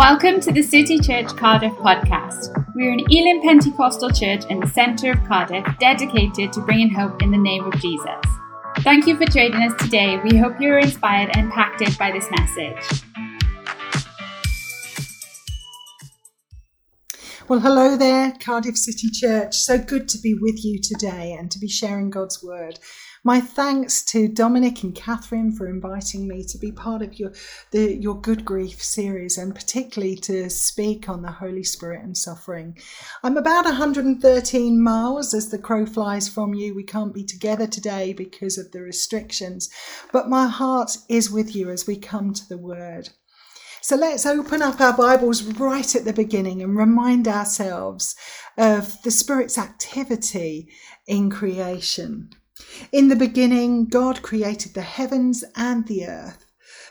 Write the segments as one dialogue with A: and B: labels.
A: Welcome to the City Church Cardiff podcast. We're an Elim Pentecostal church in the centre of Cardiff dedicated to bringing hope in the name of Jesus. Thank you for joining us today. We hope you're inspired and impacted by this message.
B: Well, hello there, Cardiff City Church. So good to be with you today and to be sharing God's word. My thanks to Dominic and Catherine for inviting me to be part of your the your Good Grief series and particularly to speak on the Holy Spirit and suffering. I'm about 113 miles as the crow flies from you. We can't be together today because of the restrictions, but my heart is with you as we come to the word. So let's open up our Bibles right at the beginning and remind ourselves of the Spirit's activity in creation. In the beginning, God created the heavens and the earth.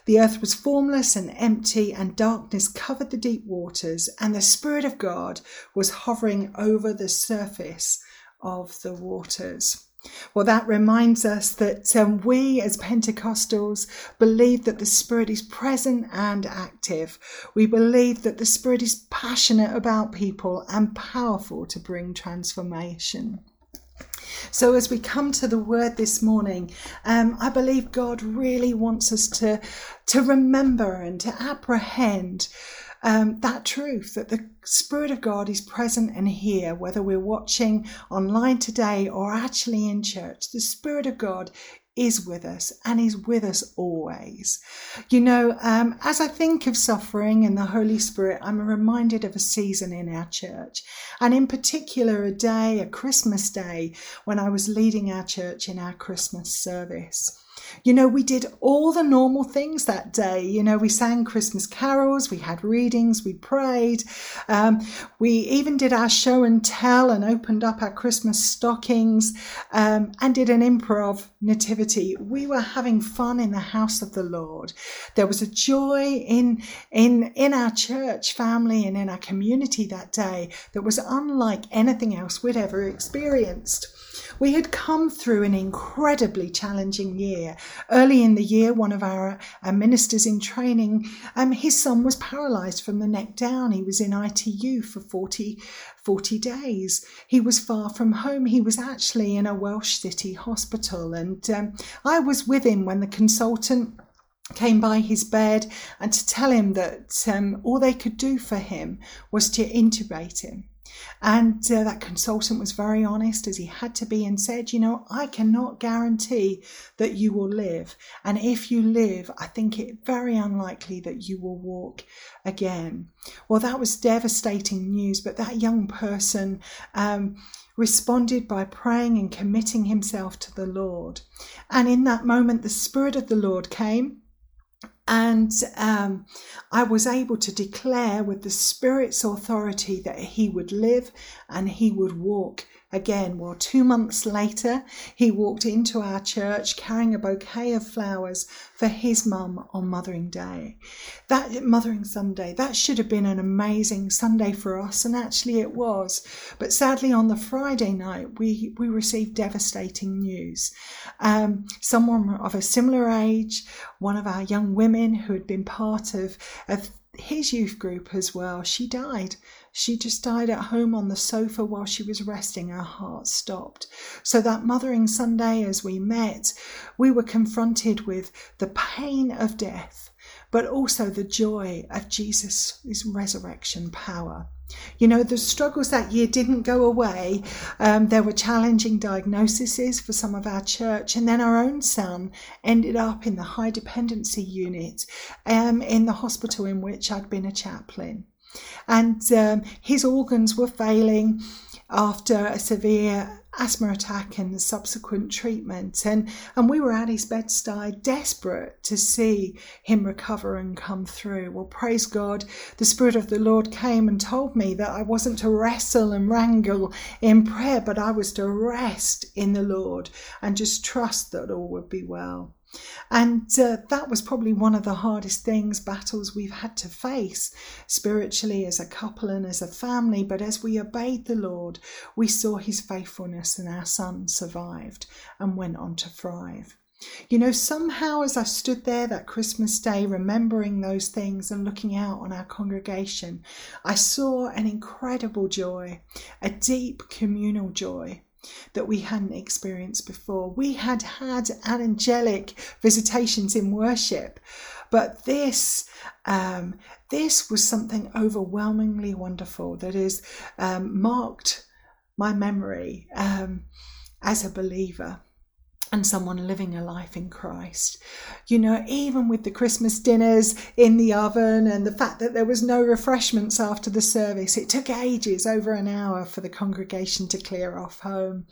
B: The earth was formless and empty, and darkness covered the deep waters, and the Spirit of God was hovering over the surface of the waters. Well, that reminds us that um, we as Pentecostals believe that the Spirit is present and active. We believe that the Spirit is passionate about people and powerful to bring transformation. So, as we come to the word this morning, um, I believe God really wants us to, to remember and to apprehend um, that truth that the Spirit of God is present and here, whether we're watching online today or actually in church. The Spirit of God is with us and is with us always. You know, um, as I think of suffering and the Holy Spirit, I'm reminded of a season in our church, and in particular, a day, a Christmas day, when I was leading our church in our Christmas service. You know, we did all the normal things that day. You know, we sang Christmas carols, we had readings, we prayed. Um, we even did our show and tell and opened up our Christmas stockings um, and did an improv nativity. We were having fun in the house of the Lord. There was a joy in, in, in our church family and in our community that day that was unlike anything else we'd ever experienced. We had come through an incredibly challenging year. Early in the year, one of our, our ministers in training, um, his son was paralysed from the neck down. He was in ITU for 40, 40 days. He was far from home. He was actually in a Welsh city hospital. And um, I was with him when the consultant came by his bed and to tell him that um, all they could do for him was to intubate him. And uh, that consultant was very honest, as he had to be, and said, You know, I cannot guarantee that you will live. And if you live, I think it very unlikely that you will walk again. Well, that was devastating news, but that young person. Um, responded by praying and committing himself to the Lord. And in that moment, the Spirit of the Lord came and um, I was able to declare with the Spirit's authority that he would live and he would walk again. Well, two months later, he walked into our church carrying a bouquet of flowers for his mum on Mothering Day. That Mothering Sunday, that should have been an amazing Sunday for us, and actually it was. But sadly, on the Friday night, we, we received devastating news. Um, someone of a similar age, one of our young women who had been part of, of his youth group as well, she died. She just died at home on the sofa while she was resting. Her heart stopped. So that Mothering Sunday, as we met, we were confronted with the pain of death, but also the joy of Jesus' resurrection power. You know, the struggles that year didn't go away. Um, there were challenging diagnoses for some of our church, and then our own son ended up in the high dependency unit um, in the hospital in which I'd been a chaplain and um, his organs were failing after a severe asthma attack and subsequent treatment. And and we were at his bedside desperate to see him recover and come through. Well praise god the spirit of the lord came and told me that i wasn't to wrestle and wrangle in prayer but i was to rest in the lord and just trust that all would be well and uh, that was probably one of the hardest things, battles we've had to face spiritually as a couple and as a family. But as we obeyed the Lord, we saw his faithfulness, and our son survived and went on to thrive. You know, somehow as I stood there that Christmas day, remembering those things and looking out on our congregation, I saw an incredible joy, a deep communal joy that we hadn't experienced before. We had had angelic visitations in worship, but this um, this was something overwhelmingly wonderful that has um, marked my memory um, as a believer and someone living a life in Christ. You know, even with the Christmas dinners in the oven and the fact that there was no refreshments after the service, it took ages, over an hour, for the congregation to clear off home.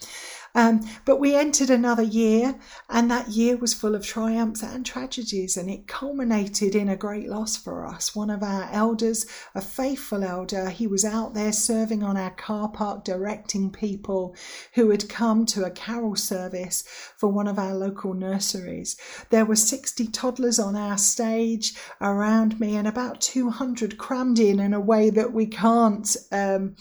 B: Um, but we entered another year, and that year was full of triumphs and tragedies, and it culminated in a great loss for us. One of our elders, a faithful elder, he was out there serving on our car park, directing people who had come to a carol service for one of our local nurseries. There were 60 toddlers on our stage around me, and about 200 crammed in in a way that we can't um,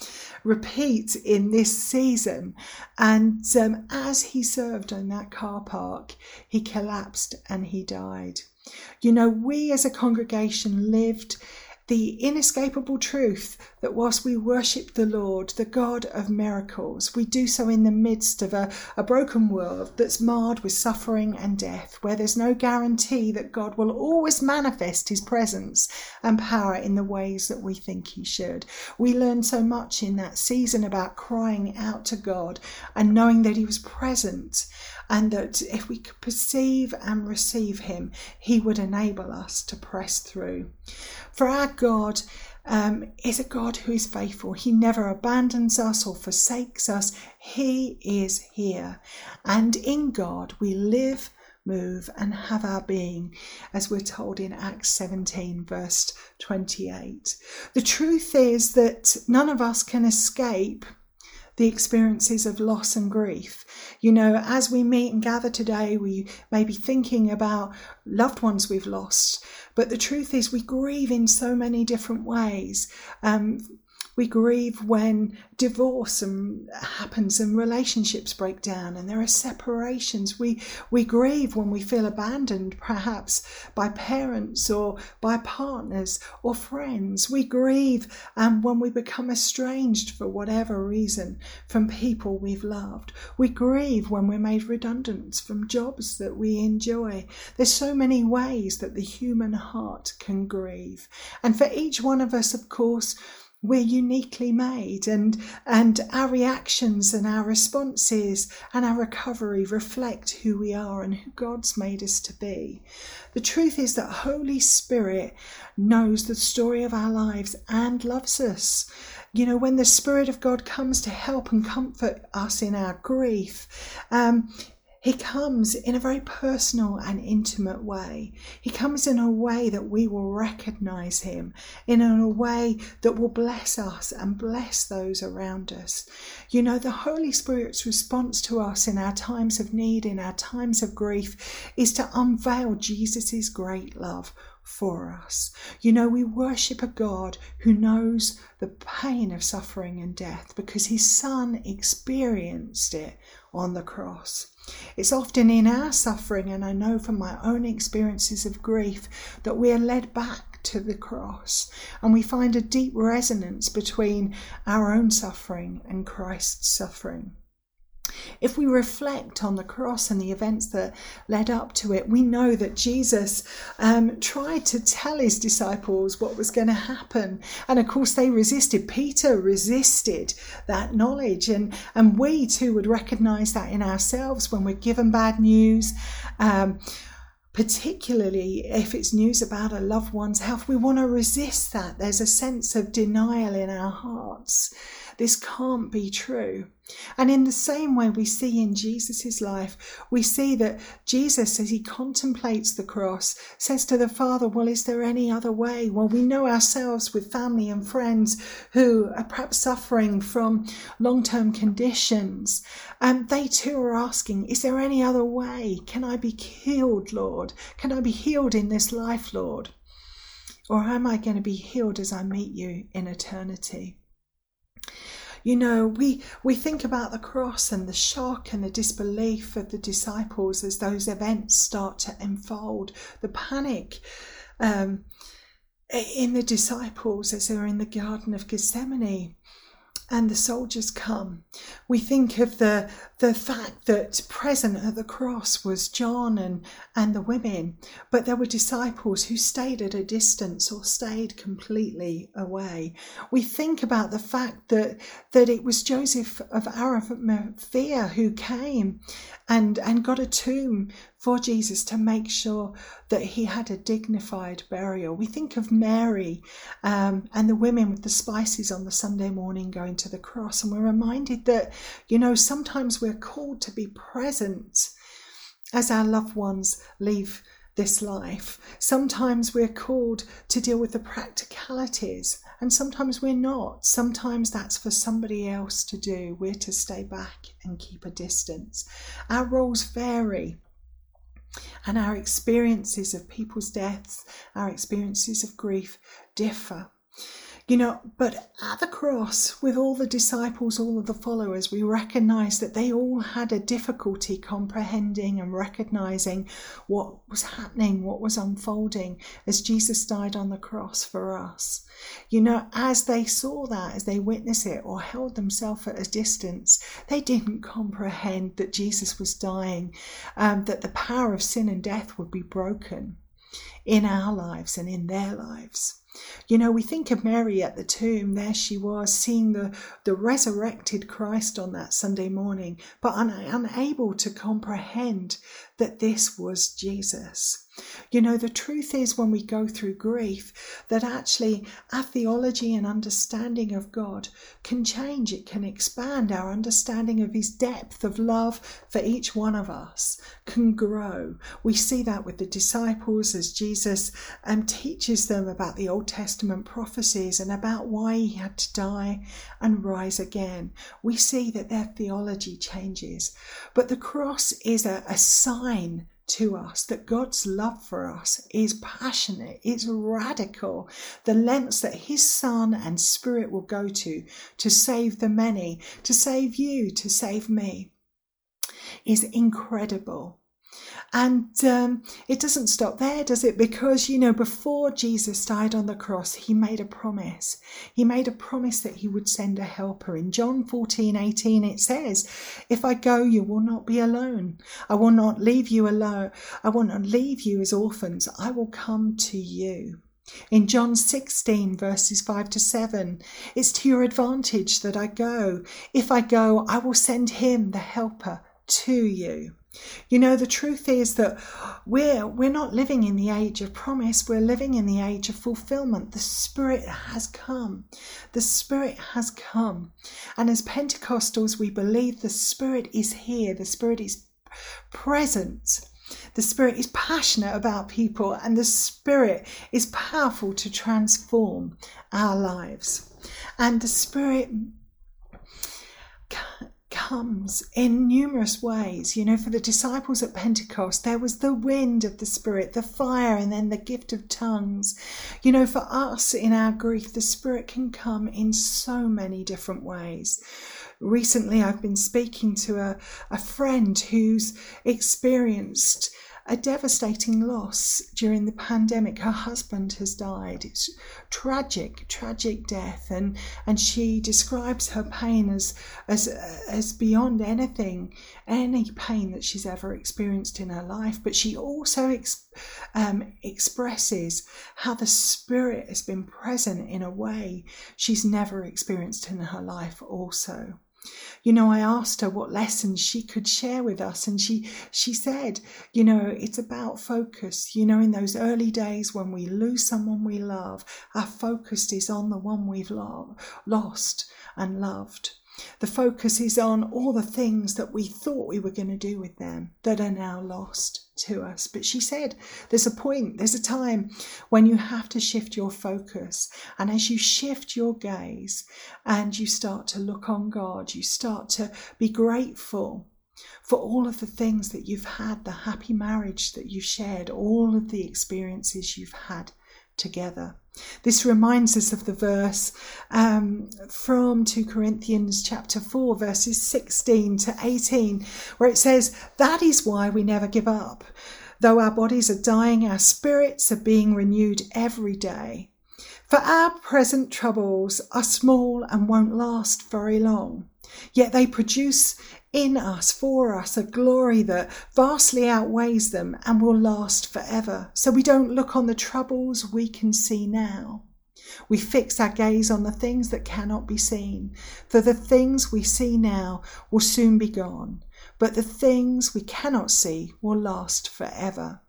B: repeat in this season. And um, as he served in that car park, he collapsed and he died. You know, we as a congregation lived the inescapable truth that whilst we worship the Lord, the God of miracles, we do so in the midst of a, a broken world that's marred with suffering and death, where there's no guarantee that God will always manifest his presence and power in the ways that we think he should. We learned so much in that season about crying out to God and knowing that he was present and that if we could perceive and receive him, he would enable us to press through. For our God um, is a God who is faithful. He never abandons us or forsakes us. He is here. And in God we live, move, and have our being, as we're told in Acts 17, verse 28. The truth is that none of us can escape the experiences of loss and grief. You know, as we meet and gather today, we may be thinking about loved ones we've lost, but the truth is, we grieve in so many different ways. Um, we grieve when divorce and happens and relationships break down and there are separations. We we grieve when we feel abandoned, perhaps by parents or by partners or friends. We grieve um, when we become estranged for whatever reason from people we've loved. We grieve when we're made redundant from jobs that we enjoy. There's so many ways that the human heart can grieve. And for each one of us, of course, we're uniquely made and and our reactions and our responses and our recovery reflect who we are and who God's made us to be. The truth is that Holy Spirit knows the story of our lives and loves us. You know, when the Spirit of God comes to help and comfort us in our grief, um, he comes in a very personal and intimate way. He comes in a way that we will recognize him, in a way that will bless us and bless those around us. You know, the Holy Spirit's response to us in our times of need, in our times of grief, is to unveil Jesus' great love for us. You know, we worship a God who knows the pain of suffering and death because his son experienced it on the cross. It's often in our suffering, and I know from my own experiences of grief, that we are led back to the cross and we find a deep resonance between our own suffering and Christ's suffering. If we reflect on the cross and the events that led up to it, we know that Jesus um, tried to tell his disciples what was going to happen. And of course, they resisted. Peter resisted that knowledge. And, and we too would recognize that in ourselves when we're given bad news. Um, particularly if it's news about a loved one's health, we want to resist that. There's a sense of denial in our hearts. This can't be true. And in the same way, we see in Jesus' life, we see that Jesus, as he contemplates the cross, says to the Father, Well, is there any other way? Well, we know ourselves with family and friends who are perhaps suffering from long term conditions. And they too are asking, Is there any other way? Can I be healed, Lord? Can I be healed in this life, Lord? Or am I going to be healed as I meet you in eternity? You know, we, we think about the cross and the shock and the disbelief of the disciples as those events start to unfold, the panic. Um, in the disciples as they're in the Garden of Gethsemane and the soldiers come. We think of the the fact that present at the cross was John and, and the women, but there were disciples who stayed at a distance or stayed completely away. We think about the fact that that it was Joseph of Arimathea who came and, and got a tomb for Jesus to make sure that he had a dignified burial. We think of Mary um, and the women with the spices on the Sunday morning going to the cross, and we're reminded that, you know, sometimes we're called to be present as our loved ones leave this life. Sometimes we're called to deal with the practicalities, and sometimes we're not. Sometimes that's for somebody else to do. We're to stay back and keep a distance. Our roles vary. And our experiences of people's deaths, our experiences of grief differ. You know, but at the cross, with all the disciples, all of the followers, we recognize that they all had a difficulty comprehending and recognizing what was happening, what was unfolding as Jesus died on the cross for us. You know, as they saw that, as they witnessed it or held themselves at a distance, they didn't comprehend that Jesus was dying, um, that the power of sin and death would be broken in our lives and in their lives. You know, we think of Mary at the tomb. There she was, seeing the, the resurrected Christ on that Sunday morning, but un- unable to comprehend that this was Jesus. You know, the truth is when we go through grief, that actually our theology and understanding of God can change. It can expand. Our understanding of His depth of love for each one of us can grow. We see that with the disciples as Jesus um, teaches them about the Old Testament prophecies and about why He had to die and rise again. We see that their theology changes. But the cross is a, a sign to us that God's love for us is passionate, it's radical. The lengths that His Son and Spirit will go to to save the many, to save you, to save me, is incredible. And um, it doesn't stop there, does it? Because, you know, before Jesus died on the cross, he made a promise. He made a promise that he would send a helper. In John 14 18, it says, If I go, you will not be alone. I will not leave you alone. I will not leave you as orphans. I will come to you. In John 16, verses 5 to 7, it's to your advantage that I go. If I go, I will send him, the helper, to you. You know, the truth is that we're, we're not living in the age of promise, we're living in the age of fulfillment. The Spirit has come. The Spirit has come. And as Pentecostals, we believe the Spirit is here, the Spirit is present. The Spirit is passionate about people, and the Spirit is powerful to transform our lives. And the Spirit comes in numerous ways. You know, for the disciples at Pentecost, there was the wind of the Spirit, the fire, and then the gift of tongues. You know, for us in our grief, the Spirit can come in so many different ways. Recently, I've been speaking to a, a friend who's experienced a devastating loss during the pandemic. Her husband has died. It's tragic, tragic death, and and she describes her pain as as as beyond anything, any pain that she's ever experienced in her life. But she also ex, um, expresses how the spirit has been present in a way she's never experienced in her life. Also. You know, I asked her what lessons she could share with us, and she she said, you know, it's about focus. You know, in those early days when we lose someone we love, our focus is on the one we've lo- lost and loved. The focus is on all the things that we thought we were going to do with them that are now lost to us. But she said, there's a point, there's a time when you have to shift your focus. And as you shift your gaze and you start to look on God, you start to be grateful for all of the things that you've had, the happy marriage that you've shared, all of the experiences you've had together. This reminds us of the verse um, from 2 Corinthians chapter 4, verses 16 to 18, where it says, That is why we never give up. Though our bodies are dying, our spirits are being renewed every day. For our present troubles are small and won't last very long, yet they produce in us, for us, a glory that vastly outweighs them and will last forever. So we don't look on the troubles we can see now. We fix our gaze on the things that cannot be seen, for the things we see now will soon be gone, but the things we cannot see will last forever.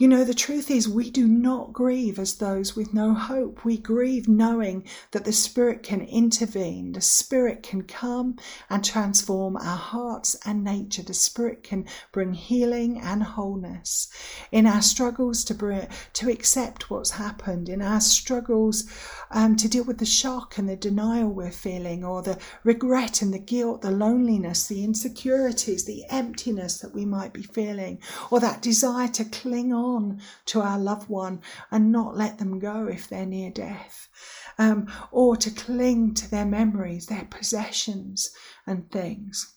B: You know, the truth is, we do not grieve as those with no hope. We grieve knowing that the Spirit can intervene. The Spirit can come and transform our hearts and nature. The Spirit can bring healing and wholeness. In our struggles to, bring, to accept what's happened, in our struggles um, to deal with the shock and the denial we're feeling, or the regret and the guilt, the loneliness, the insecurities, the emptiness that we might be feeling, or that desire to cling on on to our loved one and not let them go if they're near death, um, or to cling to their memories, their possessions, and things.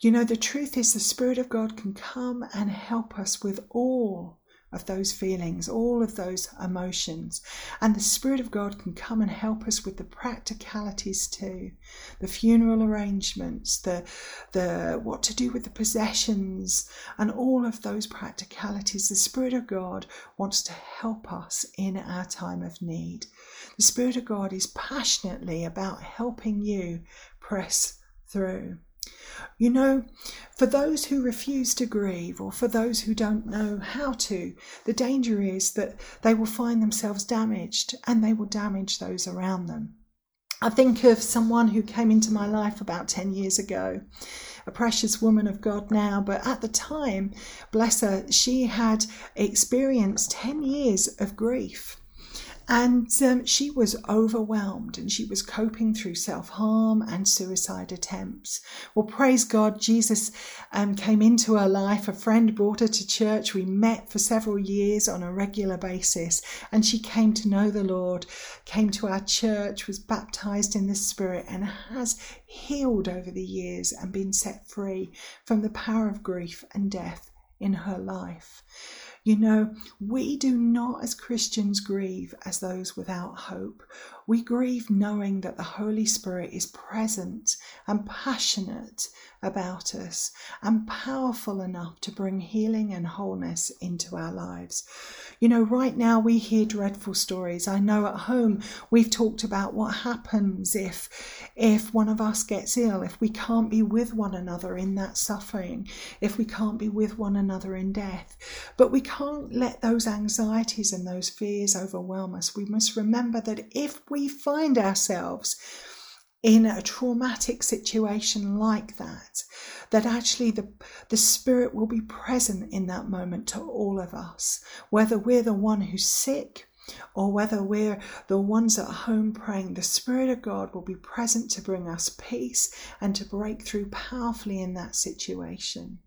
B: You know, the truth is the Spirit of God can come and help us with all of those feelings, all of those emotions. And the Spirit of God can come and help us with the practicalities too, the funeral arrangements, the the what to do with the possessions, and all of those practicalities. The Spirit of God wants to help us in our time of need. The Spirit of God is passionately about helping you press through. You know, for those who refuse to grieve or for those who don't know how to, the danger is that they will find themselves damaged and they will damage those around them. I think of someone who came into my life about 10 years ago, a precious woman of God now, but at the time, bless her, she had experienced 10 years of grief. And um, she was overwhelmed and she was coping through self harm and suicide attempts. Well, praise God, Jesus um, came into her life. A friend brought her to church. We met for several years on a regular basis, and she came to know the Lord, came to our church, was baptized in the Spirit, and has healed over the years and been set free from the power of grief and death in her life. You know, we do not as Christians grieve as those without hope. We grieve knowing that the Holy Spirit is present and passionate about us and powerful enough to bring healing and wholeness into our lives. You know, right now we hear dreadful stories. I know at home we've talked about what happens if if one of us gets ill, if we can't be with one another in that suffering, if we can't be with one another in death. But we can't let those anxieties and those fears overwhelm us. We must remember that if we find ourselves in a traumatic situation like that, that actually the, the Spirit will be present in that moment to all of us, whether we're the one who's sick or whether we're the ones at home praying, the Spirit of God will be present to bring us peace and to break through powerfully in that situation.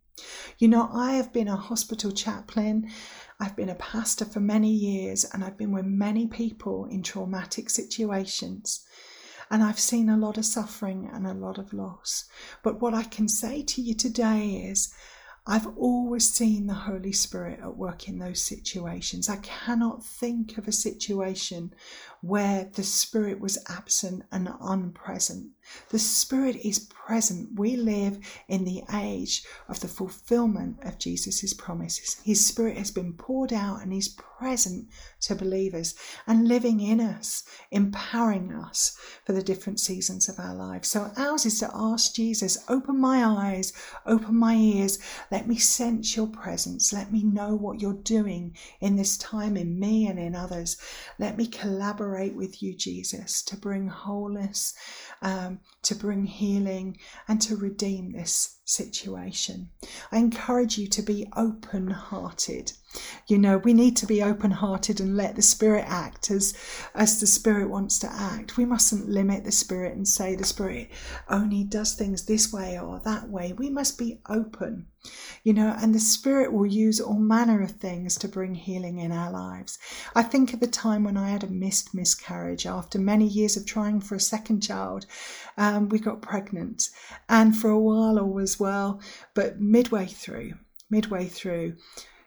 B: You know, I have been a hospital chaplain, I've been a pastor for many years, and I've been with many people in traumatic situations. And I've seen a lot of suffering and a lot of loss. But what I can say to you today is I've always seen the Holy Spirit at work in those situations. I cannot think of a situation where the Spirit was absent and unpresent. The Spirit is present. We live in the age of the fulfillment of Jesus' promises. His Spirit has been poured out and is present to believers and living in us, empowering us for the different seasons of our lives. So ours is to ask Jesus, open my eyes, open my ears, let me sense your presence, let me know what you're doing in this time in me and in others. Let me collaborate with you, Jesus, to bring wholeness, um, to bring healing, and to redeem this situation. I encourage you to be open hearted. You know, we need to be open hearted and let the Spirit act as, as the Spirit wants to act. We mustn't limit the Spirit and say the Spirit only does things this way or that way. We must be open, you know, and the Spirit will use all manner of things to bring healing in our lives. I think of the time when I had a missed miscarriage after many years of trying for a second child. Um, we got pregnant, and for a while all was well, but midway through, midway through,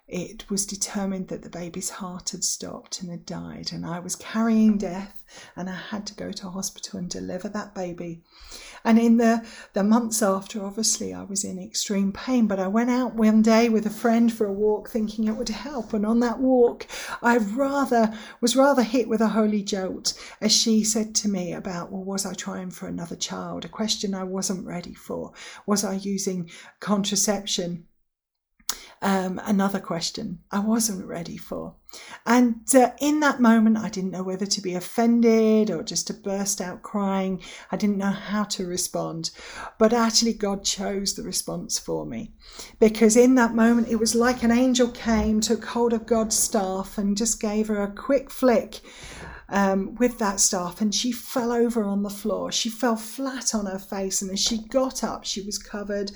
B: it was determined that the baby's heart had stopped and had died, and I was carrying death, and I had to go to hospital and deliver that baby. And in the, the months after, obviously, I was in extreme pain, but I went out one day with a friend for a walk thinking it would help. And on that walk, I rather was rather hit with a holy jolt as she said to me about, well, was I trying for another child? A question I wasn't ready for. Was I using contraception? Um, another question I wasn't ready for. And uh, in that moment, I didn't know whether to be offended or just to burst out crying. I didn't know how to respond. But actually, God chose the response for me because in that moment, it was like an angel came, took hold of God's staff, and just gave her a quick flick um, with that staff and she fell over on the floor. She fell flat on her face, and as she got up, she was covered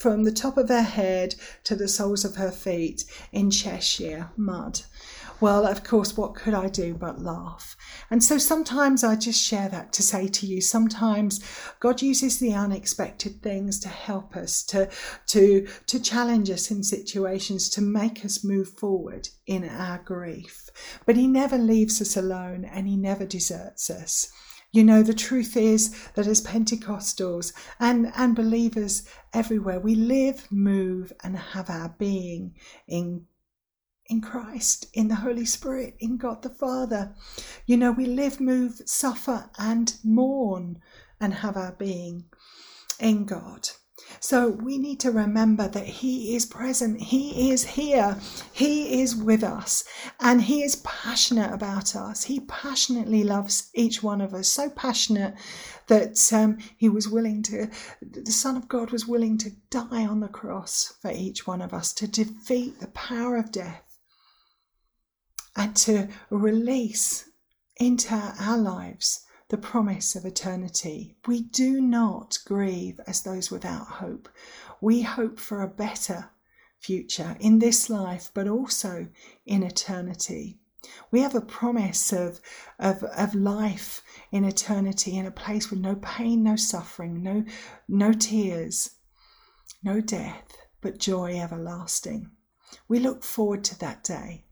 B: from the top of her head to the soles of her feet in Cheshire mud. Well, of course, what could I do but laugh? And so sometimes I just share that to say to you, sometimes God uses the unexpected things to help us, to, to, to challenge us in situations, to make us move forward in our grief. But He never leaves us alone and He never deserts us. You know, the truth is that as Pentecostals and, and believers everywhere, we live, move, and have our being in in Christ, in the Holy Spirit, in God the Father. You know, we live, move, suffer, and mourn and have our being in God. So we need to remember that He is present, He is here, He is with us, and He is passionate about us. He passionately loves each one of us, so passionate that um, He was willing to, the Son of God was willing to die on the cross for each one of us to defeat the power of death and to release into our lives the promise of eternity. We do not grieve as those without hope. We hope for a better future in this life, but also in eternity. We have a promise of, of, of life in eternity in a place with no pain, no suffering, no, no tears, no death, but joy everlasting. We look forward to that day.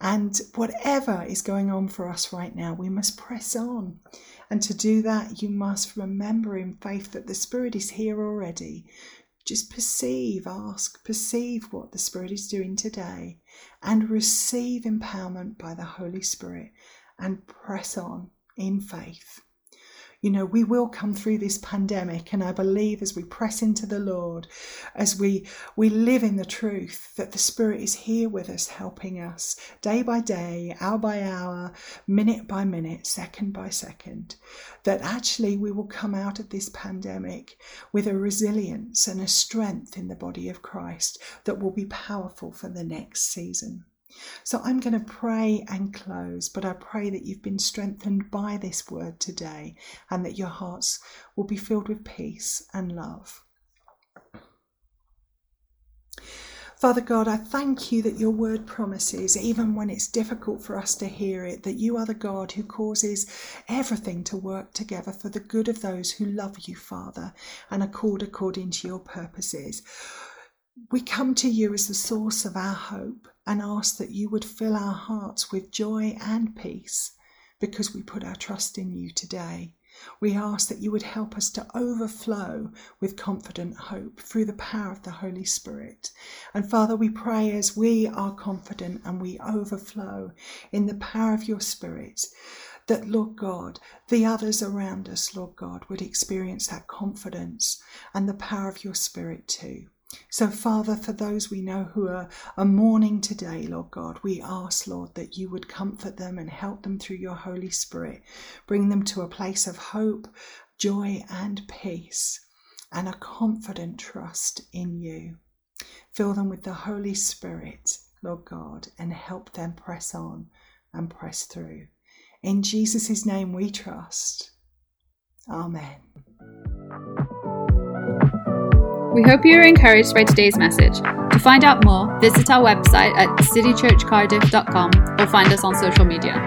B: And whatever is going on for us right now, we must press on. And to do that, you must remember in faith that the Spirit is here already. Just perceive, ask, perceive what the Spirit is doing today and receive empowerment by the Holy Spirit and press on in faith. You know, we will come through this pandemic, and I believe as we press into the Lord, as we we live in the truth that the Spirit is here with us, helping us day by day, hour by hour, minute by minute, second by second, that actually we will come out of this pandemic with a resilience and a strength in the body of Christ that will be powerful for the next season. So I'm going to pray and close, but I pray that you've been strengthened by this word today and that your hearts will be filled with peace and love. Father God, I thank you that your word promises, even when it's difficult for us to hear it, that you are the God who causes everything to work together for the good of those who love you, Father, and accord according to your purposes. We come to you as the source of our hope and ask that you would fill our hearts with joy and peace because we put our trust in you today. We ask that you would help us to overflow with confident hope through the power of the Holy Spirit. And Father, we pray as we are confident and we overflow in the power of your Spirit, that, Lord God, the others around us, Lord God, would experience that confidence and the power of your Spirit too. So, Father, for those we know who are, are mourning today, Lord God, we ask, Lord, that you would comfort them and help them through your Holy Spirit. Bring them to a place of hope, joy, and peace. and a confident trust in you. Fill them with the Holy Spirit, Lord God, and help them press on and press through. In Jesus' name we trust. Amen.
A: We hope you are encouraged by today's message. To find out more, visit our website at citychurchcardiff.com or find us on social media.